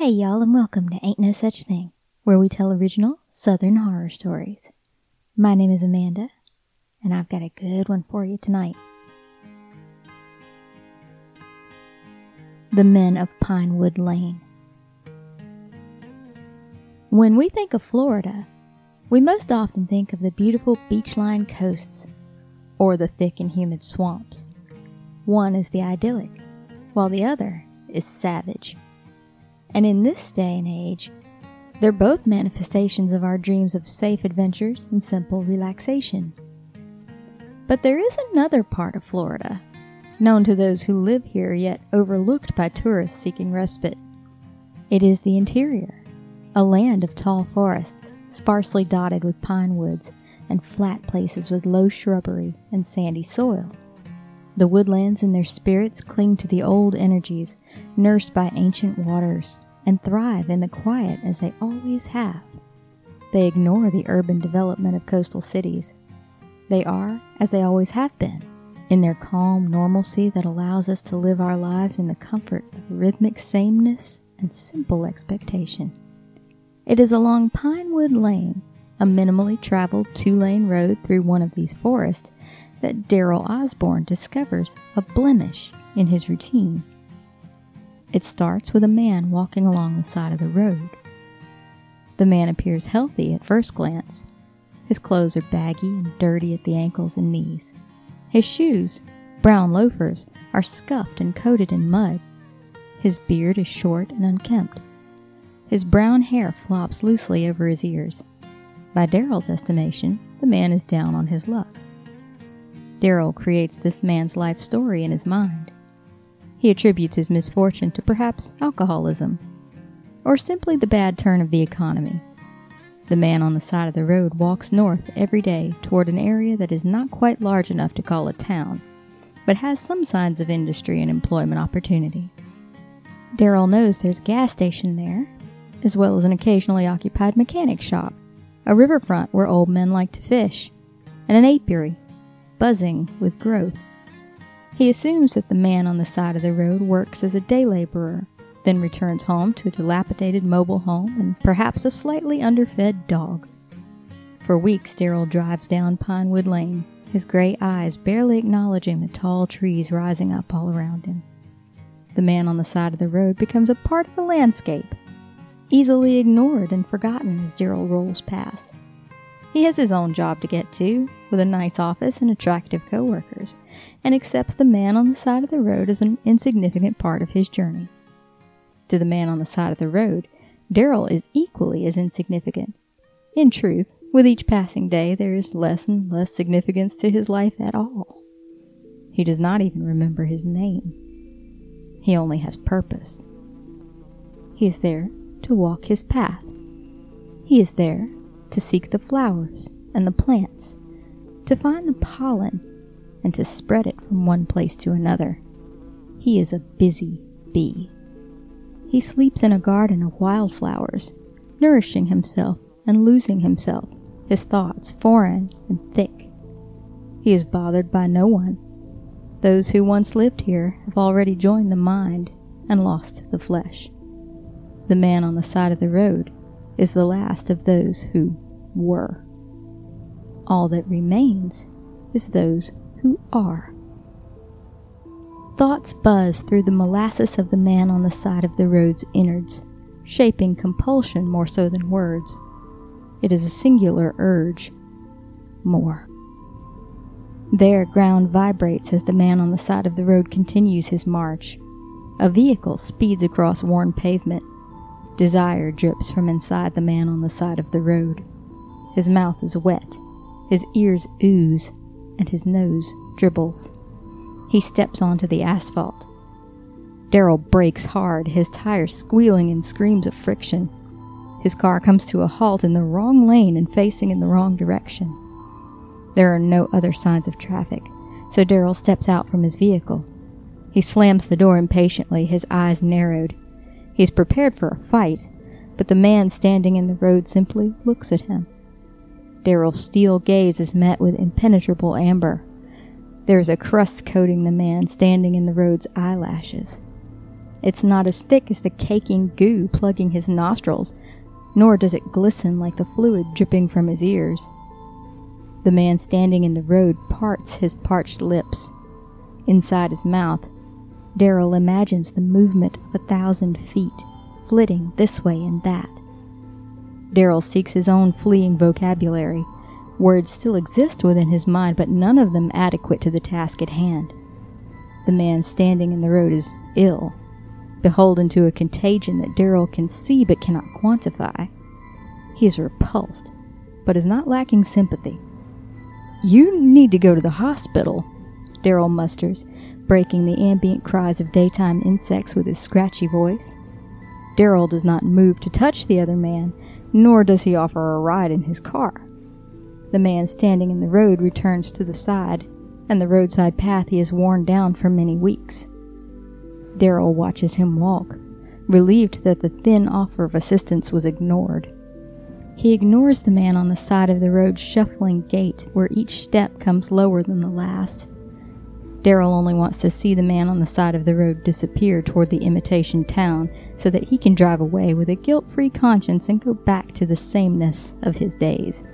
Hey, y'all, and welcome to Ain't No Such Thing, where we tell original Southern horror stories. My name is Amanda, and I've got a good one for you tonight. The Men of Pinewood Lane. When we think of Florida, we most often think of the beautiful beach-lined coasts or the thick and humid swamps. One is the idyllic, while the other is savage. And in this day and age, they're both manifestations of our dreams of safe adventures and simple relaxation. But there is another part of Florida, known to those who live here yet overlooked by tourists seeking respite. It is the interior, a land of tall forests, sparsely dotted with pine woods, and flat places with low shrubbery and sandy soil. The woodlands and their spirits cling to the old energies nursed by ancient waters and thrive in the quiet as they always have. They ignore the urban development of coastal cities. They are, as they always have been, in their calm normalcy that allows us to live our lives in the comfort of rhythmic sameness and simple expectation. It is along Pinewood Lane, a minimally traveled two lane road through one of these forests, that Darrell Osborne discovers a blemish in his routine. It starts with a man walking along the side of the road. The man appears healthy at first glance. His clothes are baggy and dirty at the ankles and knees. His shoes, brown loafers, are scuffed and coated in mud. His beard is short and unkempt. His brown hair flops loosely over his ears. By Darrell's estimation, the man is down on his luck. Darrell creates this man's life story in his mind. He attributes his misfortune to perhaps alcoholism, or simply the bad turn of the economy. The man on the side of the road walks north every day toward an area that is not quite large enough to call a town, but has some signs of industry and employment opportunity. Darrell knows there's a gas station there, as well as an occasionally occupied mechanic shop, a riverfront where old men like to fish, and an apiary buzzing with growth. He assumes that the man on the side of the road works as a day laborer, then returns home to a dilapidated mobile home and perhaps a slightly underfed dog. For weeks, Darrell drives down Pinewood Lane, his gray eyes barely acknowledging the tall trees rising up all around him. The man on the side of the road becomes a part of the landscape, easily ignored and forgotten as Darrell rolls past. He has his own job to get to, with a nice office and attractive coworkers, and accepts the man on the side of the road as an insignificant part of his journey. To the man on the side of the road, Darrell is equally as insignificant. In truth, with each passing day, there is less and less significance to his life at all. He does not even remember his name. He only has purpose. He is there to walk his path. He is there to seek the flowers and the plants, to find the pollen, and to spread it from one place to another. He is a busy bee. He sleeps in a garden of wildflowers, nourishing himself and losing himself, his thoughts foreign and thick. He is bothered by no one. Those who once lived here have already joined the mind and lost the flesh. The man on the side of the road is the last of those who were. All that remains is those who are. Thoughts buzz through the molasses of the man on the side of the road's innards, shaping compulsion more so than words. It is a singular urge. More. There, ground vibrates as the man on the side of the road continues his march. A vehicle speeds across worn pavement. Desire drips from inside the man on the side of the road. His mouth is wet, his ears ooze, and his nose dribbles. He steps onto the asphalt. Darrell brakes hard, his tires squealing in screams of friction. His car comes to a halt in the wrong lane and facing in the wrong direction. There are no other signs of traffic, so Darrell steps out from his vehicle. He slams the door impatiently, his eyes narrowed. He is prepared for a fight, but the man standing in the road simply looks at him. Darrell's steel gaze is met with impenetrable amber. There is a crust coating the man standing in the road's eyelashes. It's not as thick as the caking goo plugging his nostrils, nor does it glisten like the fluid dripping from his ears. The man standing in the road parts his parched lips. Inside his mouth, Darrell imagines the movement of a thousand feet, flitting this way and that. Darrell seeks his own fleeing vocabulary. Words still exist within his mind, but none of them adequate to the task at hand. The man standing in the road is ill, beholden to a contagion that Darrell can see but cannot quantify. He is repulsed, but is not lacking sympathy. You need to go to the hospital, Darrell musters, breaking the ambient cries of daytime insects with his scratchy voice. Darrell does not move to touch the other man, nor does he offer a ride in his car. The man standing in the road returns to the side, and the roadside path he has worn down for many weeks. Darrell watches him walk, relieved that the thin offer of assistance was ignored. He ignores the man on the side of the road's shuffling gait, where each step comes lower than the last. Darrell only wants to see the man on the side of the road disappear toward the imitation town so that he can drive away with a guilt free conscience and go back to the sameness of his days.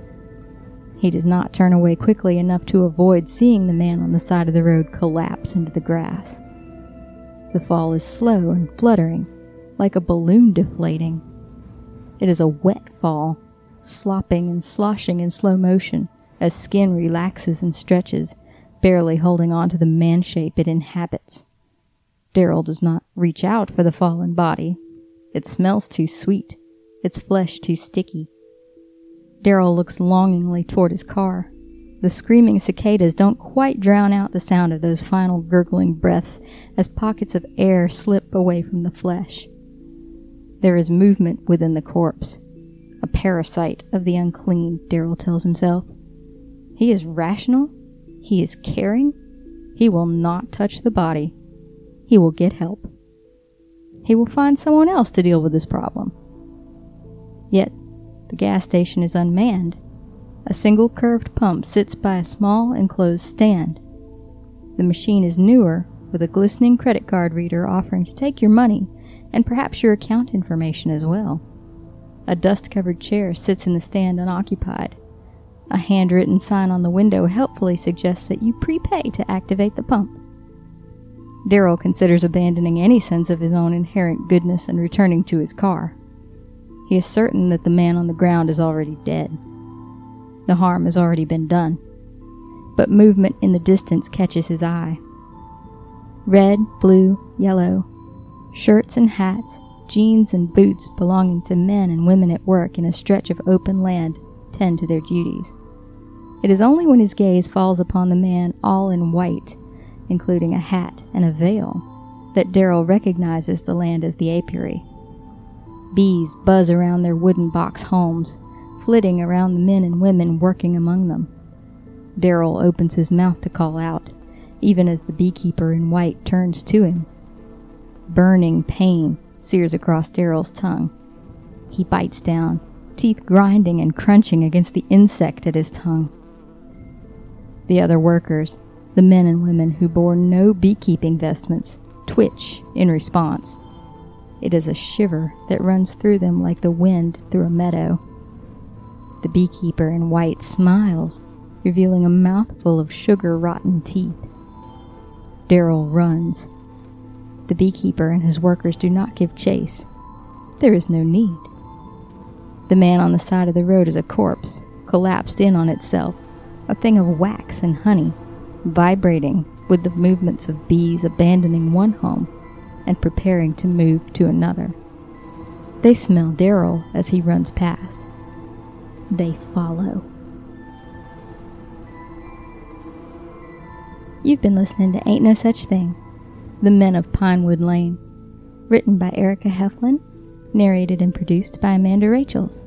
He does not turn away quickly enough to avoid seeing the man on the side of the road collapse into the grass. The fall is slow and fluttering, like a balloon deflating. It is a wet fall, slopping and sloshing in slow motion as skin relaxes and stretches barely holding on to the man shape it inhabits. Darrell does not reach out for the fallen body. It smells too sweet, its flesh too sticky. Darrell looks longingly toward his car. The screaming cicadas don't quite drown out the sound of those final gurgling breaths as pockets of air slip away from the flesh. There is movement within the corpse, a parasite of the unclean, Darrell tells himself. He is rational he is caring. He will not touch the body. He will get help. He will find someone else to deal with this problem. Yet, the gas station is unmanned. A single curved pump sits by a small enclosed stand. The machine is newer, with a glistening credit card reader offering to take your money and perhaps your account information as well. A dust covered chair sits in the stand unoccupied. A handwritten sign on the window helpfully suggests that you prepay to activate the pump. Darrell considers abandoning any sense of his own inherent goodness and returning to his car. He is certain that the man on the ground is already dead. The harm has already been done. But movement in the distance catches his eye. Red, blue, yellow, shirts and hats, jeans and boots belonging to men and women at work in a stretch of open land tend to their duties. It is only when his gaze falls upon the man all in white, including a hat and a veil, that Darrell recognizes the land as the apiary. Bees buzz around their wooden box homes, flitting around the men and women working among them. Darrell opens his mouth to call out, even as the beekeeper in white turns to him. Burning pain sears across Darrell's tongue. He bites down, teeth grinding and crunching against the insect at his tongue. The other workers, the men and women who bore no beekeeping vestments, twitch in response. It is a shiver that runs through them like the wind through a meadow. The beekeeper in white smiles, revealing a mouthful of sugar rotten teeth. Darrell runs. The beekeeper and his workers do not give chase. There is no need. The man on the side of the road is a corpse, collapsed in on itself, a thing of wax and honey, vibrating with the movements of bees abandoning one home and preparing to move to another. They smell Darrell as he runs past. They follow. You've been listening to Ain't No Such Thing, The Men of Pinewood Lane, written by Erica Heflin narrated and produced by Amanda Rachels.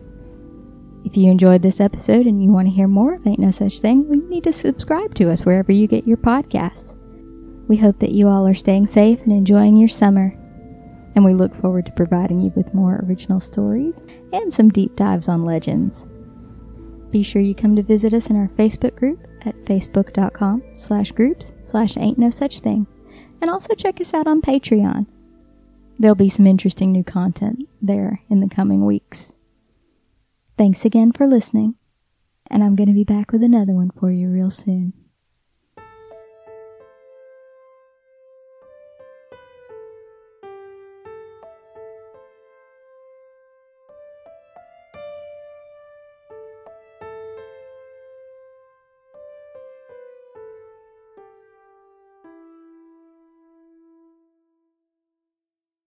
If you enjoyed this episode and you want to hear more of Ain't No Such Thing, well, you need to subscribe to us wherever you get your podcasts. We hope that you all are staying safe and enjoying your summer. And we look forward to providing you with more original stories and some deep dives on legends. Be sure you come to visit us in our Facebook group at facebook.com slash groups slash ain't no such thing. And also check us out on Patreon there'll be some interesting new content there in the coming weeks. Thanks again for listening, and I'm going to be back with another one for you real soon.